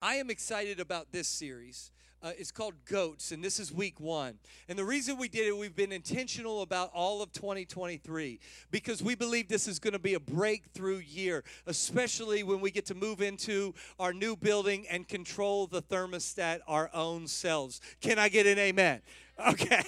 I am excited about this series. Uh, it's called Goats, and this is week one. And the reason we did it, we've been intentional about all of 2023 because we believe this is going to be a breakthrough year, especially when we get to move into our new building and control the thermostat our own selves. Can I get an amen? Okay.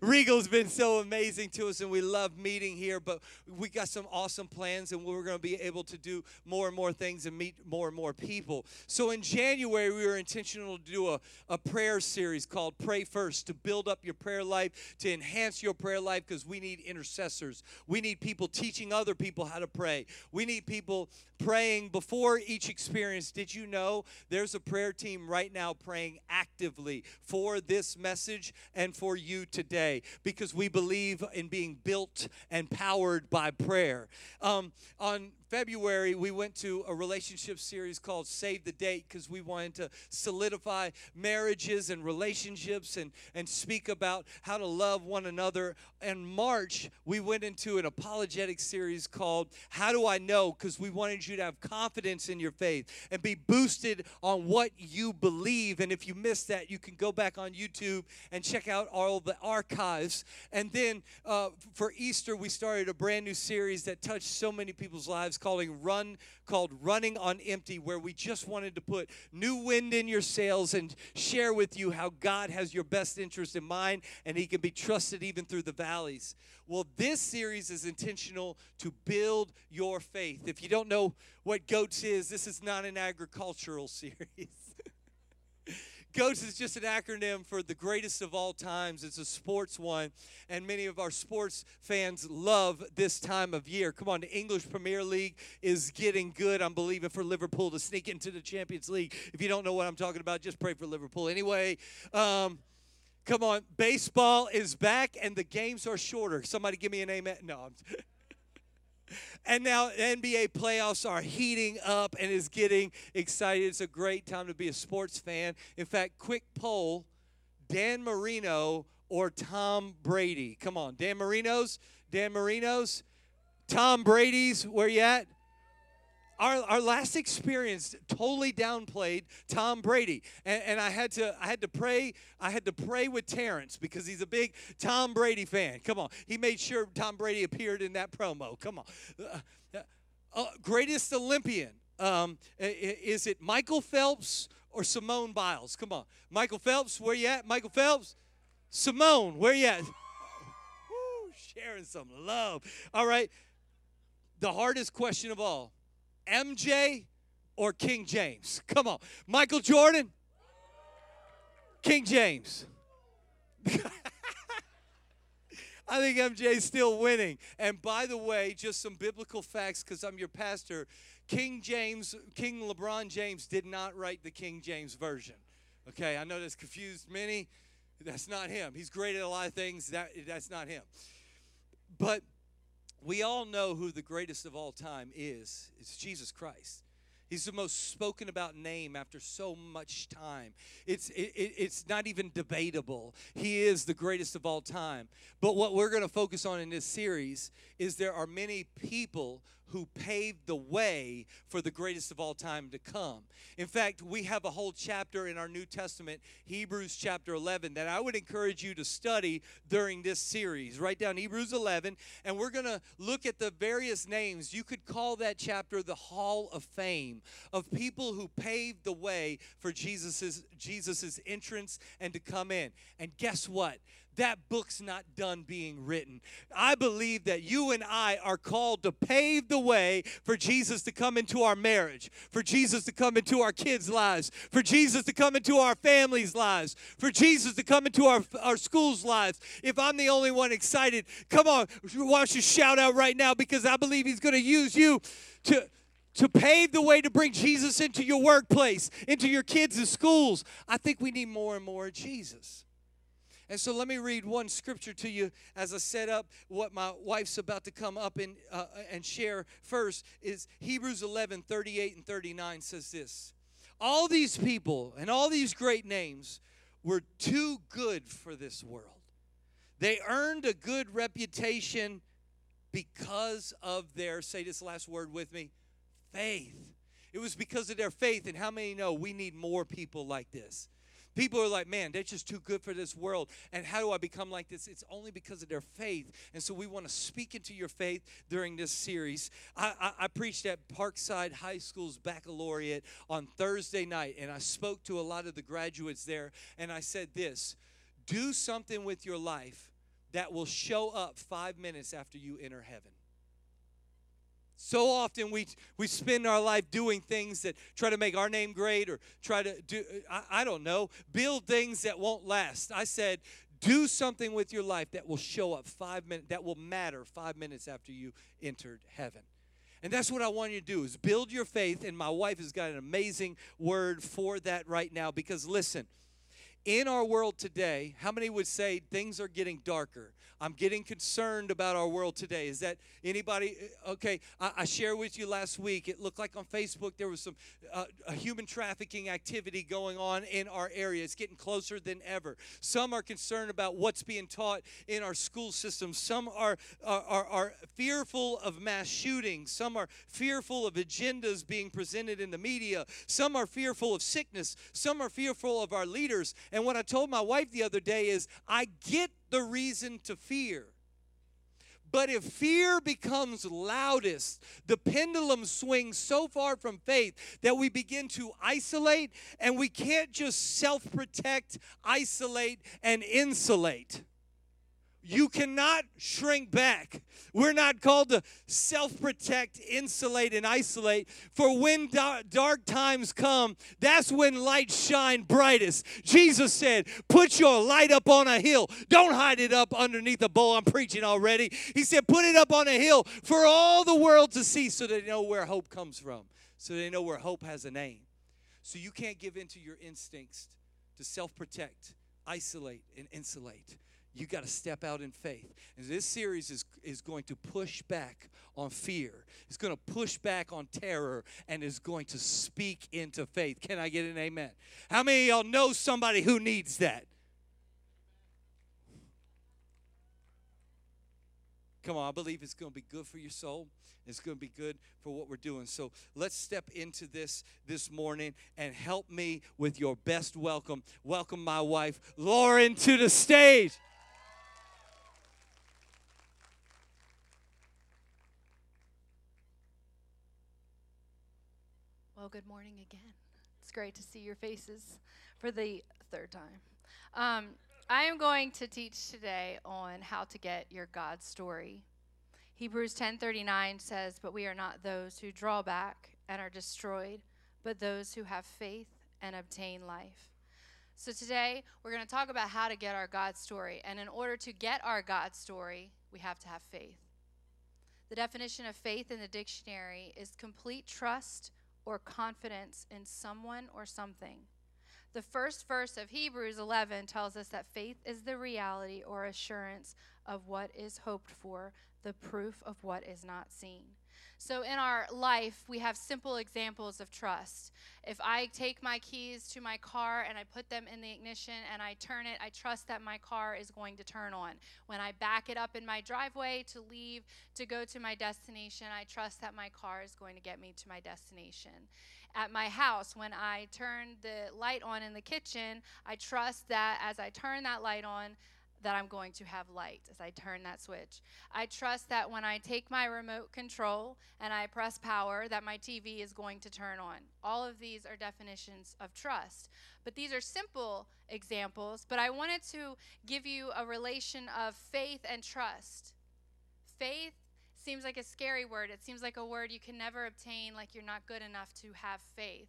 Regal's been so amazing to us and we love meeting here, but we got some awesome plans and we're going to be able to do more and more things and meet more and more people. So in January, we were intentional to do a, a prayer series called Pray First to build up your prayer life, to enhance your prayer life because we need intercessors. We need people teaching other people how to pray. We need people praying before each experience. Did you know there's a prayer team right now praying actively for this message and for you today because we believe in being built and powered by prayer. Um, on February, we went to a relationship series called Save the Date because we wanted to solidify marriages and relationships and, and speak about how to love one another. In March, we went into an apologetic series called How Do I Know? because we wanted you to have confidence in your faith and be boosted on what you believe. And if you missed that, you can go back on YouTube and check out all the archives. And then uh, for Easter, we started a brand new series that touched so many people's lives calling run called running on empty where we just wanted to put new wind in your sails and share with you how god has your best interest in mind and he can be trusted even through the valleys. Well this series is intentional to build your faith. If you don't know what goats is this is not an agricultural series GOATS is just an acronym for the greatest of all times. It's a sports one, and many of our sports fans love this time of year. Come on, the English Premier League is getting good. I'm believing for Liverpool to sneak into the Champions League. If you don't know what I'm talking about, just pray for Liverpool. Anyway, um, come on, baseball is back, and the games are shorter. Somebody give me an amen. No, I'm. And now NBA playoffs are heating up and is getting excited. It's a great time to be a sports fan. In fact, quick poll Dan Marino or Tom Brady? Come on, Dan Marino's, Dan Marino's, Tom Brady's, where you at? Our, our last experience totally downplayed Tom Brady. And, and I had to I had to pray, I had to pray with Terrence because he's a big Tom Brady fan. Come on. He made sure Tom Brady appeared in that promo. Come on. Uh, uh, greatest Olympian. Um, is it Michael Phelps or Simone Biles? Come on. Michael Phelps, where you at? Michael Phelps? Simone, where you at? Sharing some love. All right. The hardest question of all MJ or King James? Come on. Michael Jordan? King James. I think MJ is still winning. And by the way, just some biblical facts because I'm your pastor. King James, King LeBron James did not write the King James Version. Okay, I know that's confused many. That's not him. He's great at a lot of things. That, that's not him. But we all know who the greatest of all time is. It's Jesus Christ. He's the most spoken about name after so much time. It's, it, it's not even debatable. He is the greatest of all time. But what we're going to focus on in this series is there are many people who paved the way for the greatest of all time to come. In fact, we have a whole chapter in our New Testament, Hebrews chapter 11, that I would encourage you to study during this series. Write down Hebrews 11, and we're going to look at the various names. You could call that chapter the Hall of Fame of people who paved the way for Jesus's Jesus's entrance and to come in. And guess what? That book's not done being written. I believe that you and I are called to pave the way for Jesus to come into our marriage, for Jesus to come into our kids' lives, for Jesus to come into our families' lives, for Jesus to come into our, our schools' lives. If I'm the only one excited, come on, why don't you shout out right now because I believe He's going to use you to to pave the way to bring Jesus into your workplace, into your kids' schools. I think we need more and more Jesus. And so let me read one scripture to you as I set up what my wife's about to come up and, uh, and share first is Hebrews 11, 38 and 39 says this. All these people and all these great names were too good for this world. They earned a good reputation because of their, say this last word with me, faith. It was because of their faith. And how many know we need more people like this? People are like, man, they're just too good for this world. And how do I become like this? It's only because of their faith. And so we want to speak into your faith during this series. I, I, I preached at Parkside High School's baccalaureate on Thursday night, and I spoke to a lot of the graduates there, and I said this do something with your life that will show up five minutes after you enter heaven. So often we, we spend our life doing things that try to make our name great or try to do, I, I don't know, build things that won't last. I said, do something with your life that will show up five minutes, that will matter five minutes after you entered heaven. And that's what I want you to do is build your faith. And my wife has got an amazing word for that right now because listen, in our world today, how many would say things are getting darker? I'm getting concerned about our world today. Is that anybody? Uh, okay, I, I shared with you last week. It looked like on Facebook there was some uh, human trafficking activity going on in our area. It's getting closer than ever. Some are concerned about what's being taught in our school system. Some are, are, are, are fearful of mass shootings. Some are fearful of agendas being presented in the media. Some are fearful of sickness. Some are fearful of our leaders. And what I told my wife the other day is, I get the reason to fear. But if fear becomes loudest, the pendulum swings so far from faith that we begin to isolate and we can't just self protect, isolate, and insulate. You cannot shrink back. We're not called to self protect, insulate, and isolate. For when dark times come, that's when light shine brightest. Jesus said, Put your light up on a hill. Don't hide it up underneath a bowl. I'm preaching already. He said, Put it up on a hill for all the world to see so they know where hope comes from, so they know where hope has a name. So you can't give in to your instincts to self protect, isolate, and insulate you got to step out in faith. And this series is, is going to push back on fear. It's going to push back on terror and is going to speak into faith. Can I get an amen? How many y'all know somebody who needs that? Come on, I believe it's going to be good for your soul. It's going to be good for what we're doing. So let's step into this this morning and help me with your best welcome. Welcome my wife, Lauren, to the stage. Well, good morning again. It's great to see your faces for the third time. Um, I am going to teach today on how to get your God story. Hebrews 10:39 says, "But we are not those who draw back and are destroyed, but those who have faith and obtain life." So today we're going to talk about how to get our God story, and in order to get our God story, we have to have faith. The definition of faith in the dictionary is complete trust or confidence in someone or something. The first verse of Hebrews 11 tells us that faith is the reality or assurance of what is hoped for, the proof of what is not seen. So, in our life, we have simple examples of trust. If I take my keys to my car and I put them in the ignition and I turn it, I trust that my car is going to turn on. When I back it up in my driveway to leave to go to my destination, I trust that my car is going to get me to my destination at my house when I turn the light on in the kitchen, I trust that as I turn that light on, that I'm going to have light as I turn that switch. I trust that when I take my remote control and I press power that my TV is going to turn on. All of these are definitions of trust. But these are simple examples, but I wanted to give you a relation of faith and trust. Faith seems like a scary word. It seems like a word you can never obtain like you're not good enough to have faith.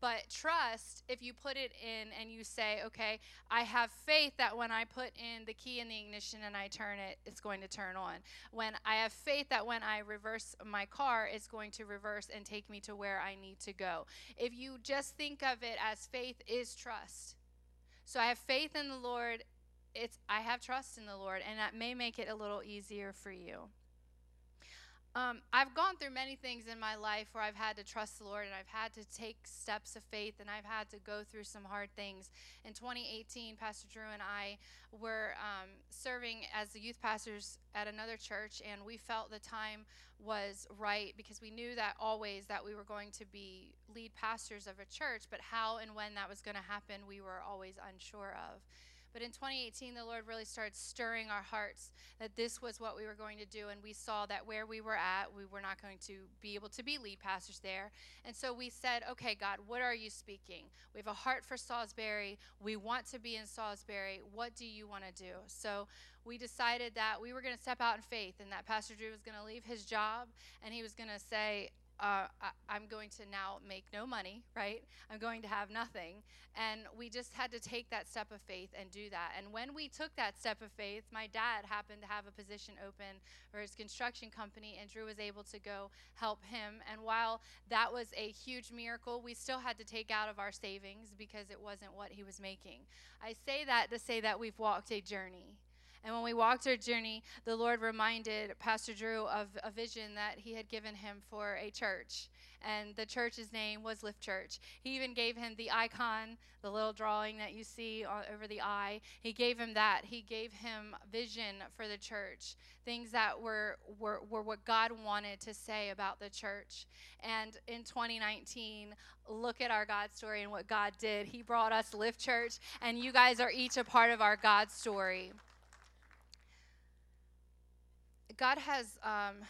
But trust, if you put it in and you say, okay, I have faith that when I put in the key in the ignition and I turn it, it's going to turn on. When I have faith that when I reverse my car, it's going to reverse and take me to where I need to go. If you just think of it as faith is trust. So I have faith in the Lord. It's I have trust in the Lord, and that may make it a little easier for you. Um, I've gone through many things in my life where I've had to trust the Lord and I've had to take steps of faith and I've had to go through some hard things. In 2018, Pastor Drew and I were um, serving as the youth pastors at another church, and we felt the time was right because we knew that always that we were going to be lead pastors of a church, but how and when that was going to happen, we were always unsure of. But in 2018, the Lord really started stirring our hearts that this was what we were going to do. And we saw that where we were at, we were not going to be able to be lead pastors there. And so we said, okay, God, what are you speaking? We have a heart for Salisbury. We want to be in Salisbury. What do you want to do? So we decided that we were going to step out in faith and that Pastor Drew was going to leave his job and he was going to say, uh, I, am going to now make no money, right? I'm going to have nothing. And we just had to take that step of faith and do that. And when we took that step of faith, my dad happened to have a position open for his construction company, and Drew was able to go help him. And while that was a huge miracle, we still had to take out of our savings because it wasn't what he was making. I say that to say that we've walked a journey. And when we walked our journey, the Lord reminded Pastor Drew of a vision that he had given him for a church. And the church's name was Lift Church. He even gave him the icon, the little drawing that you see over the eye. He gave him that. He gave him vision for the church, things that were, were, were what God wanted to say about the church. And in 2019, look at our God story and what God did. He brought us Lift Church, and you guys are each a part of our God story. God has um,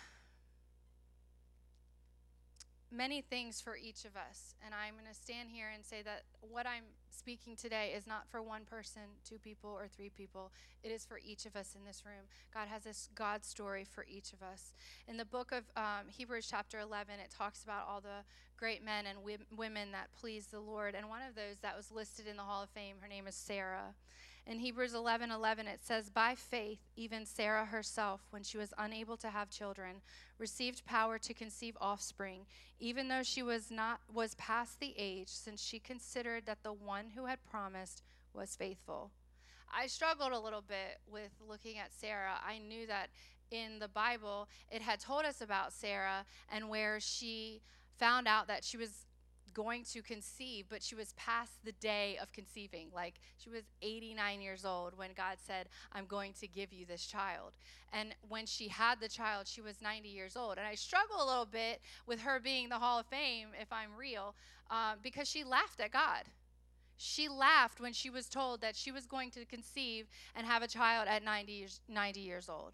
many things for each of us. And I'm going to stand here and say that what I'm speaking today is not for one person, two people, or three people. It is for each of us in this room. God has this God story for each of us. In the book of um, Hebrews, chapter 11, it talks about all the great men and women that please the Lord. And one of those that was listed in the Hall of Fame, her name is Sarah. In Hebrews 11 11, it says, By faith, even Sarah herself, when she was unable to have children, received power to conceive offspring, even though she was not was past the age, since she considered that the one who had promised was faithful. I struggled a little bit with looking at Sarah. I knew that in the Bible it had told us about Sarah and where she found out that she was going to conceive, but she was past the day of conceiving. Like she was 89 years old when God said, I'm going to give you this child. And when she had the child, she was 90 years old. And I struggle a little bit with her being the Hall of Fame, if I'm real, um, because she laughed at God. She laughed when she was told that she was going to conceive and have a child at 90 years, 90 years old.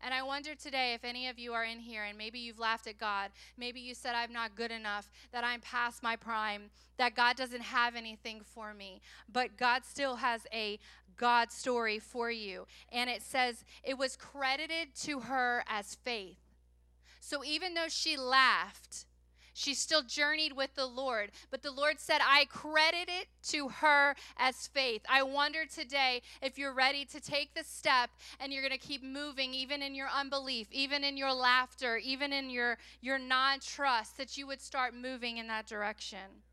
And I wonder today if any of you are in here and maybe you've laughed at God. Maybe you said, I'm not good enough, that I'm past my prime, that God doesn't have anything for me. But God still has a God story for you. And it says, it was credited to her as faith. So even though she laughed, she still journeyed with the Lord. But the Lord said, I credit it to her as faith. I wonder today if you're ready to take the step and you're going to keep moving, even in your unbelief, even in your laughter, even in your, your non trust, that you would start moving in that direction.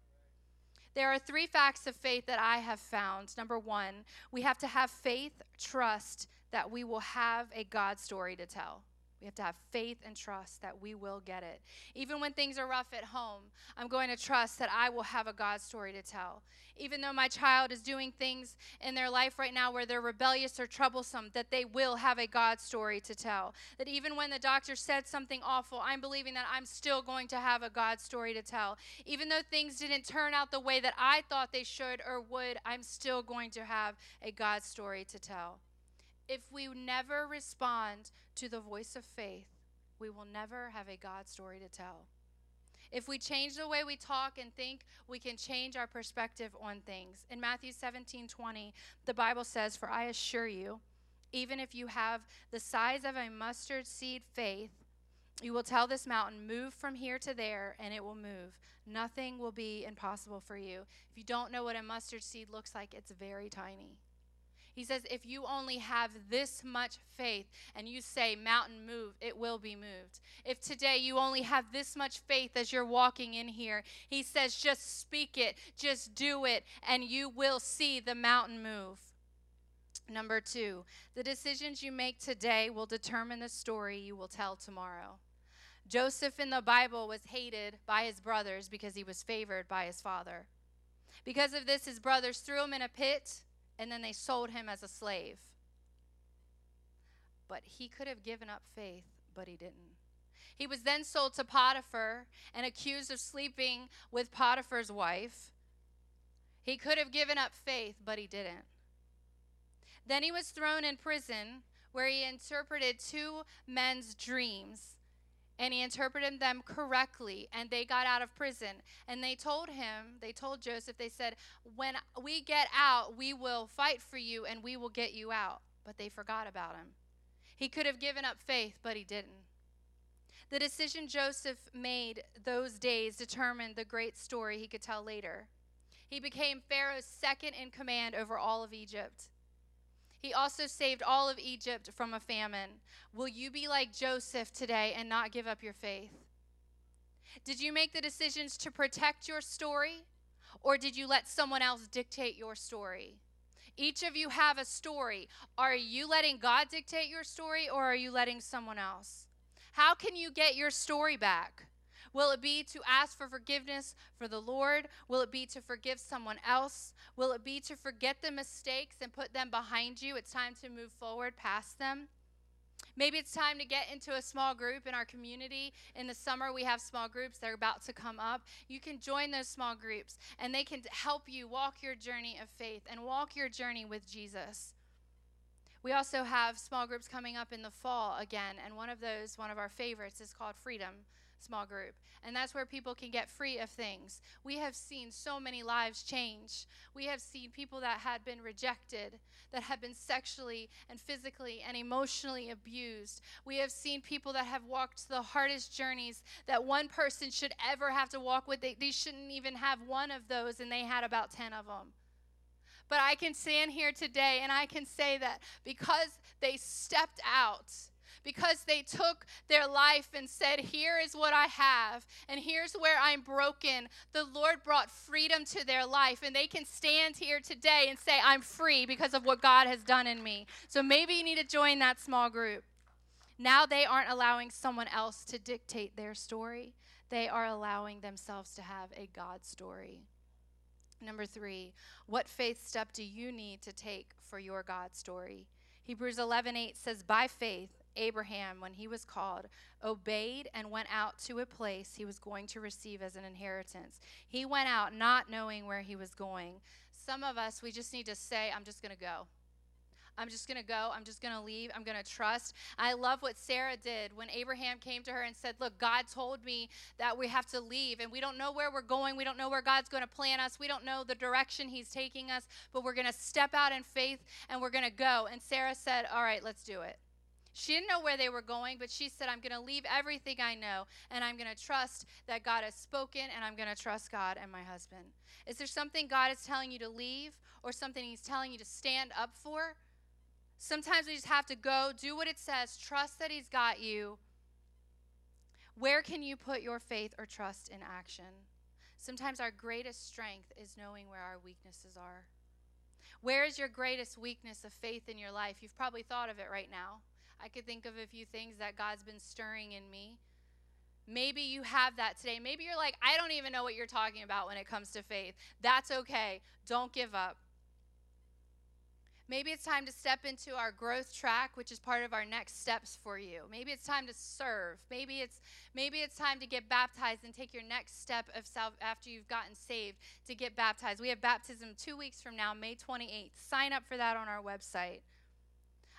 There are three facts of faith that I have found. Number one, we have to have faith, trust that we will have a God story to tell. We have to have faith and trust that we will get it. Even when things are rough at home, I'm going to trust that I will have a God story to tell. Even though my child is doing things in their life right now where they're rebellious or troublesome, that they will have a God story to tell. That even when the doctor said something awful, I'm believing that I'm still going to have a God story to tell. Even though things didn't turn out the way that I thought they should or would, I'm still going to have a God story to tell if we never respond to the voice of faith, we will never have a God story to tell. If we change the way we talk and think, we can change our perspective on things. In Matthew 17 20, the Bible says, For I assure you, even if you have the size of a mustard seed faith, you will tell this mountain, Move from here to there, and it will move. Nothing will be impossible for you. If you don't know what a mustard seed looks like, it's very tiny. He says, if you only have this much faith and you say, mountain move, it will be moved. If today you only have this much faith as you're walking in here, he says, just speak it, just do it, and you will see the mountain move. Number two, the decisions you make today will determine the story you will tell tomorrow. Joseph in the Bible was hated by his brothers because he was favored by his father. Because of this, his brothers threw him in a pit and then they sold him as a slave. But he could have given up faith, but he didn't. He was then sold to Potiphar and accused of sleeping with Potiphar's wife. He could have given up faith, but he didn't. Then he was thrown in prison where he interpreted two men's dreams and he interpreted them correctly and they got out of prison. And they told him they told joseph they said when we get out we will fight for you and we will get you out. But they forgot about him. He could have given up faith but he didn't. The decision joseph made those days determined the great story he could tell later. He became pharaoh's second in command over all of egypt he also saved all of Egypt from a famine. Will you be like Joseph today and not give up your faith? Did you make the decisions to protect your story or did you let someone else dictate your story? Each of you have a story. Are you letting God dictate your story or are you letting someone else? How can you get your story back? Will it be to ask for forgiveness for the Lord? Will it be to forgive someone else? Will it be to forget the mistakes and put them behind you? It's time to move forward past them. Maybe it's time to get into a small group in our community. In the summer, we have small groups. They're about to come up. You can join those small groups, and they can help you walk your journey of faith and walk your journey with Jesus. We also have small groups coming up in the fall again, and one of those, one of our favorites, is called Freedom small group. And that's where people can get free of things. We have seen so many lives change. We have seen people that had been rejected, that had been sexually and physically and emotionally abused. We have seen people that have walked the hardest journeys that one person should ever have to walk with. They, they shouldn't even have one of those, and they had about 10 of them. But I can stand here today and I can say that because they stepped out because they took their life and said, Here is what I have, and here's where I'm broken. The Lord brought freedom to their life, and they can stand here today and say, I'm free because of what God has done in me. So maybe you need to join that small group. Now they aren't allowing someone else to dictate their story, they are allowing themselves to have a God story. Number three, what faith step do you need to take for your God story? Hebrews 11:8 says, "By faith Abraham, when he was called, obeyed and went out to a place he was going to receive as an inheritance. He went out not knowing where he was going. Some of us, we just need to say, I'm just going to go. I'm just going to go. I'm just going to leave. I'm going to trust. I love what Sarah did when Abraham came to her and said, Look, God told me that we have to leave, and we don't know where we're going. We don't know where God's going to plant us. We don't know the direction He's taking us, but we're going to step out in faith and we're going to go. And Sarah said, All right, let's do it. She didn't know where they were going, but she said, I'm going to leave everything I know and I'm going to trust that God has spoken and I'm going to trust God and my husband. Is there something God is telling you to leave or something He's telling you to stand up for? Sometimes we just have to go, do what it says, trust that He's got you. Where can you put your faith or trust in action? Sometimes our greatest strength is knowing where our weaknesses are. Where is your greatest weakness of faith in your life? You've probably thought of it right now. I could think of a few things that God's been stirring in me. Maybe you have that today. Maybe you're like, I don't even know what you're talking about when it comes to faith. That's okay. Don't give up. Maybe it's time to step into our growth track, which is part of our next steps for you. Maybe it's time to serve. Maybe it's maybe it's time to get baptized and take your next step of self after you've gotten saved to get baptized. We have baptism 2 weeks from now, May 28th. Sign up for that on our website.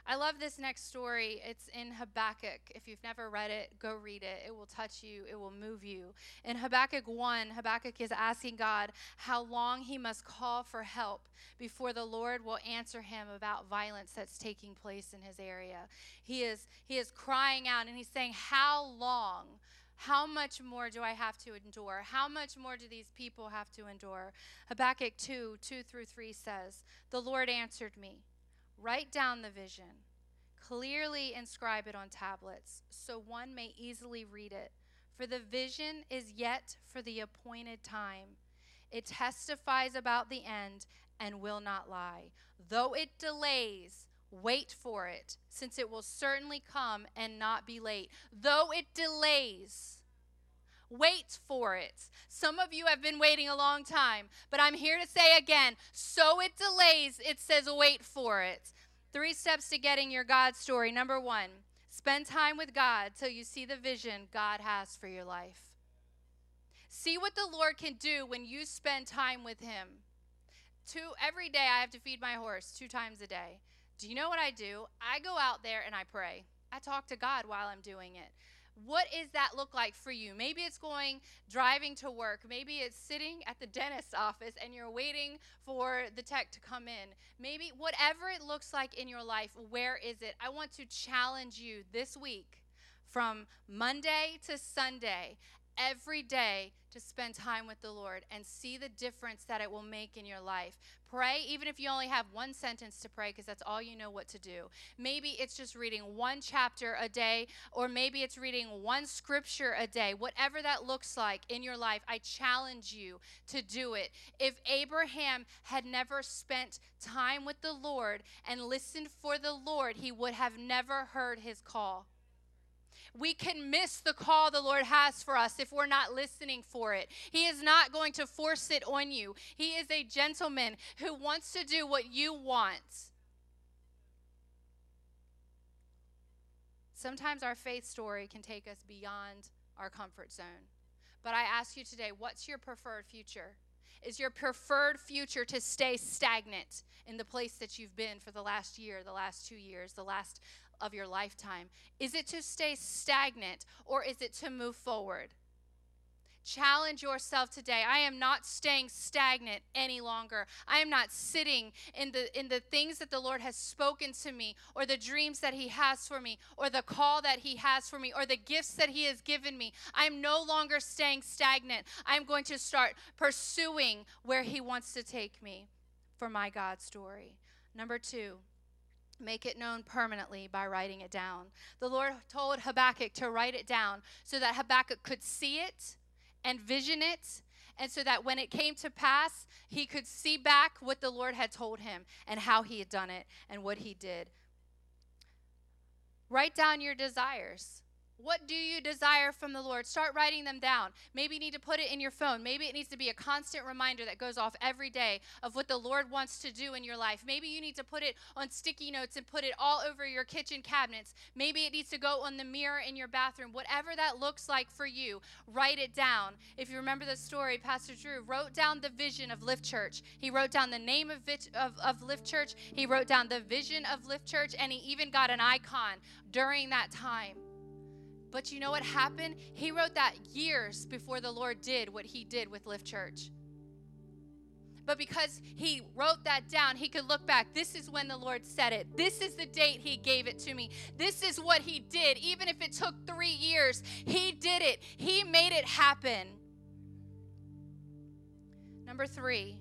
I love this next story. It's in Habakkuk. If you've never read it, go read it. It will touch you, it will move you. In Habakkuk 1, Habakkuk is asking God how long he must call for help before the Lord will answer him about violence that's taking place in his area. He is he is crying out and he's saying, "How long?" How much more do I have to endure? How much more do these people have to endure? Habakkuk 2 2 through 3 says, The Lord answered me. Write down the vision. Clearly inscribe it on tablets so one may easily read it. For the vision is yet for the appointed time. It testifies about the end and will not lie. Though it delays, Wait for it, since it will certainly come and not be late. Though it delays, wait for it. Some of you have been waiting a long time, but I'm here to say again so it delays, it says wait for it. Three steps to getting your God story. Number one, spend time with God till you see the vision God has for your life. See what the Lord can do when you spend time with Him. Two every day I have to feed my horse two times a day. Do you know what I do? I go out there and I pray. I talk to God while I'm doing it. What does that look like for you? Maybe it's going driving to work. Maybe it's sitting at the dentist's office and you're waiting for the tech to come in. Maybe whatever it looks like in your life, where is it? I want to challenge you this week from Monday to Sunday every day to spend time with the Lord and see the difference that it will make in your life. Pray, even if you only have one sentence to pray, because that's all you know what to do. Maybe it's just reading one chapter a day, or maybe it's reading one scripture a day. Whatever that looks like in your life, I challenge you to do it. If Abraham had never spent time with the Lord and listened for the Lord, he would have never heard his call we can miss the call the Lord has for us if we're not listening for it. He is not going to force it on you. He is a gentleman who wants to do what you want. Sometimes our faith story can take us beyond our comfort zone. But I ask you today, what's your preferred future? Is your preferred future to stay stagnant in the place that you've been for the last year, the last two years, the last of your lifetime? Is it to stay stagnant or is it to move forward? Challenge yourself today. I am not staying stagnant any longer. I am not sitting in the in the things that the Lord has spoken to me or the dreams that he has for me or the call that he has for me or the gifts that he has given me. I am no longer staying stagnant. I'm going to start pursuing where he wants to take me for my God story. Number 2, Make it known permanently by writing it down. The Lord told Habakkuk to write it down so that Habakkuk could see it and vision it, and so that when it came to pass, he could see back what the Lord had told him and how he had done it and what he did. Write down your desires. What do you desire from the Lord? Start writing them down. Maybe you need to put it in your phone. Maybe it needs to be a constant reminder that goes off every day of what the Lord wants to do in your life. Maybe you need to put it on sticky notes and put it all over your kitchen cabinets. Maybe it needs to go on the mirror in your bathroom. Whatever that looks like for you, write it down. If you remember the story, Pastor Drew wrote down the vision of Lift Church. He wrote down the name of, of, of Lift Church, he wrote down the vision of Lift Church, and he even got an icon during that time. But you know what happened? He wrote that years before the Lord did what he did with Lift Church. But because he wrote that down, he could look back. This is when the Lord said it. This is the date he gave it to me. This is what he did. Even if it took three years, he did it. He made it happen. Number three,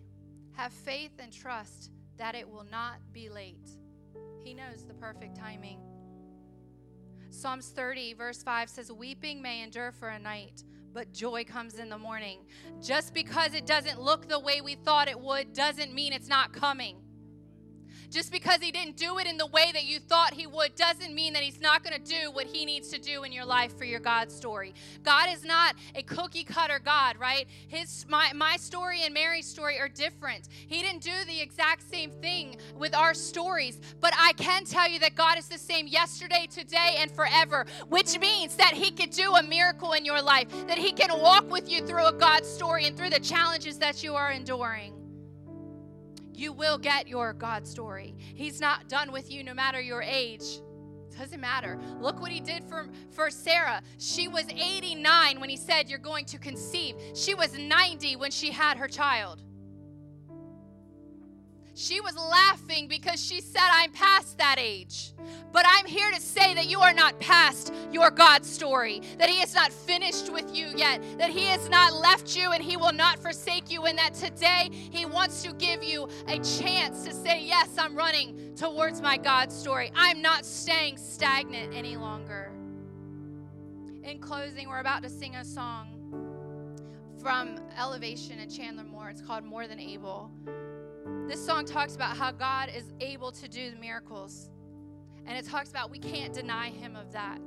have faith and trust that it will not be late. He knows the perfect timing. Psalms 30, verse 5 says, Weeping may endure for a night, but joy comes in the morning. Just because it doesn't look the way we thought it would doesn't mean it's not coming. Just because he didn't do it in the way that you thought he would doesn't mean that he's not going to do what he needs to do in your life for your God story. God is not a cookie cutter God, right? His my, my story and Mary's story are different. He didn't do the exact same thing with our stories, but I can tell you that God is the same yesterday, today, and forever, which means that he could do a miracle in your life, that he can walk with you through a God story and through the challenges that you are enduring you will get your God story. He's not done with you no matter your age. Doesn't matter. Look what he did for, for Sarah. She was 89 when he said, You're going to conceive. She was 90 when she had her child. She was laughing because she said, I'm past that age. But I'm here to say that you are not past your God story, that He is not finished with you yet, that He has not left you and He will not forsake you, and that today He wants to give you a chance to say, Yes, I'm running towards my God story. I'm not staying stagnant any longer. In closing, we're about to sing a song from Elevation and Chandler Moore. It's called More Than Able. This song talks about how God is able to do miracles. And it talks about we can't deny him of that.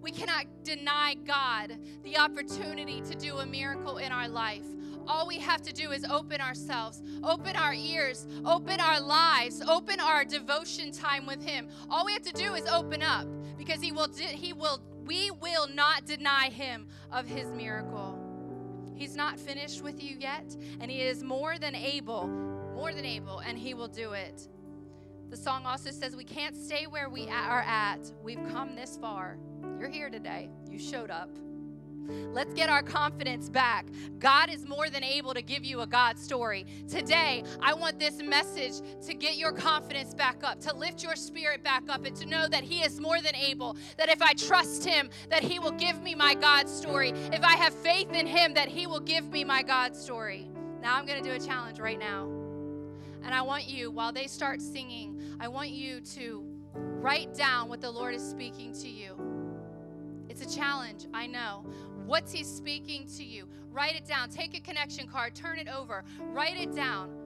We cannot deny God the opportunity to do a miracle in our life. All we have to do is open ourselves, open our ears, open our lives, open our devotion time with Him. All we have to do is open up because He will, He will, we will not deny Him of His miracle. He's not finished with you yet, and He is more than able, more than able, and He will do it. The song also says we can't stay where we are at. We've come this far. You're here today. You showed up. Let's get our confidence back. God is more than able to give you a God story. Today, I want this message to get your confidence back up, to lift your spirit back up, and to know that He is more than able. That if I trust Him, that He will give me my God story. If I have faith in Him, that He will give me my God story. Now, I'm going to do a challenge right now. And I want you, while they start singing, I want you to write down what the Lord is speaking to you. It's a challenge, I know. What's He speaking to you? Write it down. Take a connection card, turn it over, write it down.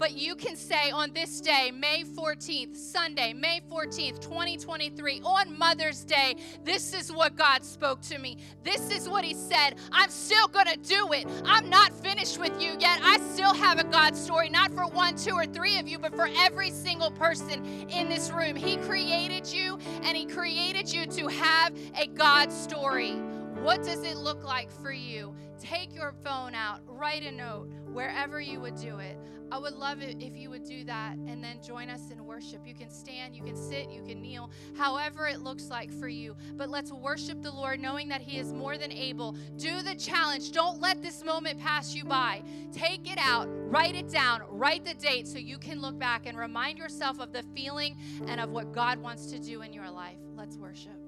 But you can say on this day, May 14th, Sunday, May 14th, 2023, on Mother's Day, this is what God spoke to me. This is what He said. I'm still going to do it. I'm not finished with you yet. I still have a God story, not for one, two, or three of you, but for every single person in this room. He created you, and He created you to have a God story. What does it look like for you? Take your phone out, write a note wherever you would do it. I would love it if you would do that and then join us in worship. You can stand, you can sit, you can kneel, however it looks like for you. But let's worship the Lord knowing that He is more than able. Do the challenge. Don't let this moment pass you by. Take it out, write it down, write the date so you can look back and remind yourself of the feeling and of what God wants to do in your life. Let's worship.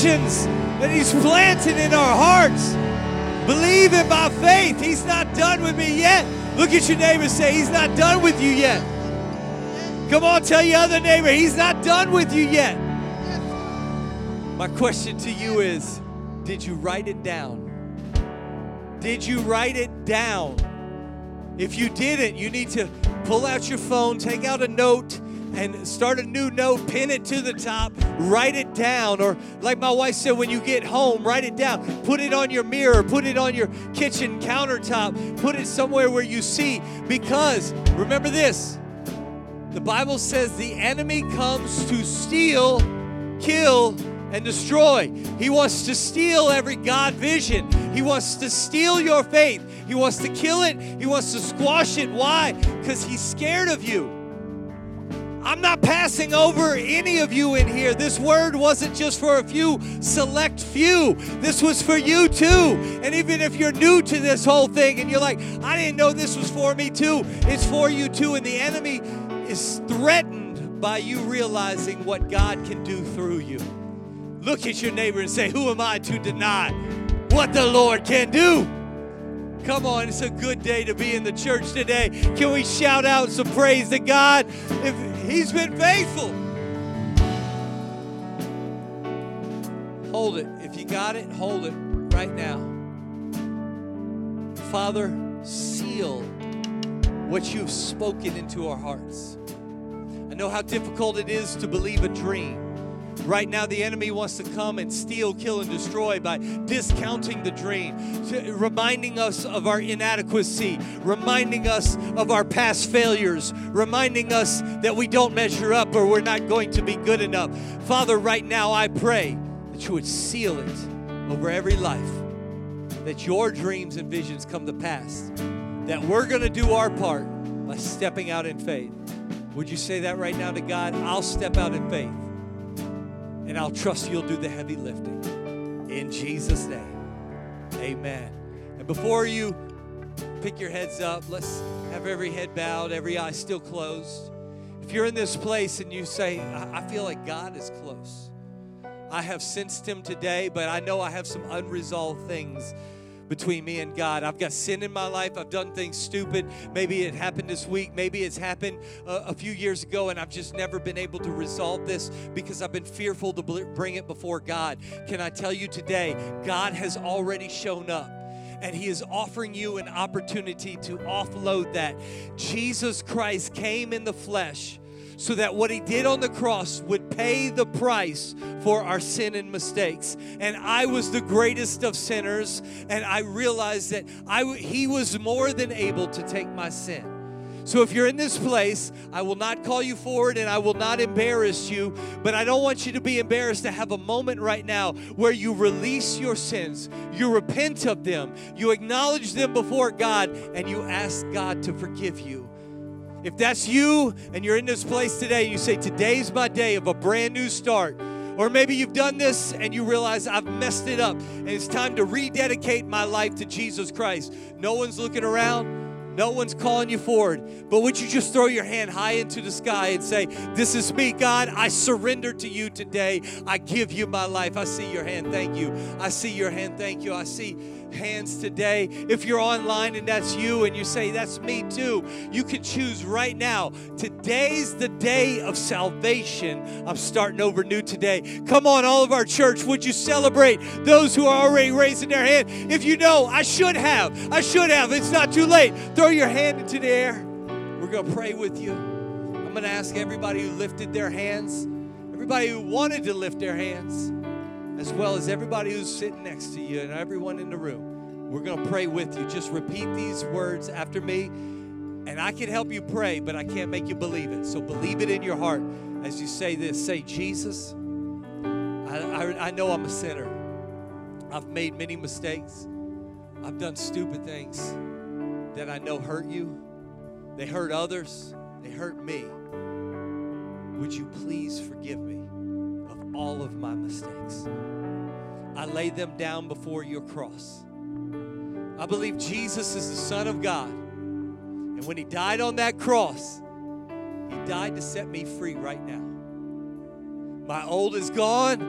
Visions that he's planted in our hearts? Believe it by faith. He's not done with me yet. Look at your neighbor and say, He's not done with you yet. Come on, tell your other neighbor, He's not done with you yet. My question to you is Did you write it down? Did you write it down? If you didn't, you need to pull out your phone, take out a note, and start a new note, pin it to the top, write it down. Or, like my wife said, when you get home, write it down. Put it on your mirror, put it on your kitchen countertop, put it somewhere where you see. Because, remember this the Bible says the enemy comes to steal, kill, and destroy. He wants to steal every God vision. He wants to steal your faith. He wants to kill it. He wants to squash it. Why? Because he's scared of you. I'm not passing over any of you in here. This word wasn't just for a few select few. This was for you too. And even if you're new to this whole thing and you're like, I didn't know this was for me too, it's for you too. And the enemy is threatened by you realizing what God can do through you. Look at your neighbor and say, Who am I to deny what the Lord can do? Come on, it's a good day to be in the church today. Can we shout out some praise to God if He's been faithful? Hold it. If you got it, hold it right now. Father, seal what you've spoken into our hearts. I know how difficult it is to believe a dream. Right now, the enemy wants to come and steal, kill, and destroy by discounting the dream, reminding us of our inadequacy, reminding us of our past failures, reminding us that we don't measure up or we're not going to be good enough. Father, right now, I pray that you would seal it over every life, that your dreams and visions come to pass, that we're going to do our part by stepping out in faith. Would you say that right now to God? I'll step out in faith and I'll trust you'll do the heavy lifting. In Jesus' name, amen. And before you pick your heads up, let's have every head bowed, every eye still closed. If you're in this place and you say, I, I feel like God is close, I have sensed Him today, but I know I have some unresolved things between me and God. I've got sin in my life. I've done things stupid. Maybe it happened this week. Maybe it's happened uh, a few years ago, and I've just never been able to resolve this because I've been fearful to bring it before God. Can I tell you today, God has already shown up and He is offering you an opportunity to offload that. Jesus Christ came in the flesh so that what he did on the cross would pay the price for our sin and mistakes. And I was the greatest of sinners, and I realized that I, he was more than able to take my sin. So if you're in this place, I will not call you forward and I will not embarrass you, but I don't want you to be embarrassed to have a moment right now where you release your sins, you repent of them, you acknowledge them before God, and you ask God to forgive you. If that's you and you're in this place today, you say, Today's my day of a brand new start. Or maybe you've done this and you realize I've messed it up and it's time to rededicate my life to Jesus Christ. No one's looking around. No one's calling you forward. But would you just throw your hand high into the sky and say, This is me, God. I surrender to you today. I give you my life. I see your hand. Thank you. I see your hand. Thank you. I see hands today. If you're online and that's you and you say, That's me too, you can choose right now. Today's the day of salvation. I'm starting over new today. Come on, all of our church, would you celebrate those who are already raising their hand? If you know, I should have, I should have, it's not too late. Throw your hand into the air. We're going to pray with you. I'm going to ask everybody who lifted their hands, everybody who wanted to lift their hands as well as everybody who's sitting next to you and everyone in the room. We're going to pray with you. Just repeat these words after me, and I can help you pray, but I can't make you believe it. So believe it in your heart as you say this. Say, Jesus, I, I, I know I'm a sinner. I've made many mistakes. I've done stupid things that I know hurt you. They hurt others. They hurt me. Would you please forgive me? All of my mistakes. I lay them down before your cross. I believe Jesus is the Son of God. And when He died on that cross, He died to set me free right now. My old is gone,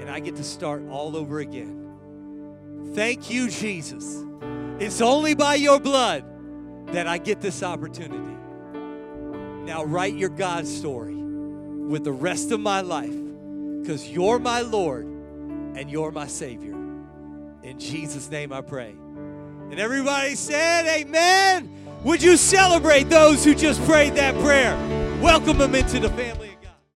and I get to start all over again. Thank you, Jesus. It's only by your blood that I get this opportunity. Now, write your God story with the rest of my life because you're my Lord and you're my Savior. In Jesus' name I pray. And everybody said, Amen. Would you celebrate those who just prayed that prayer? Welcome them into the family.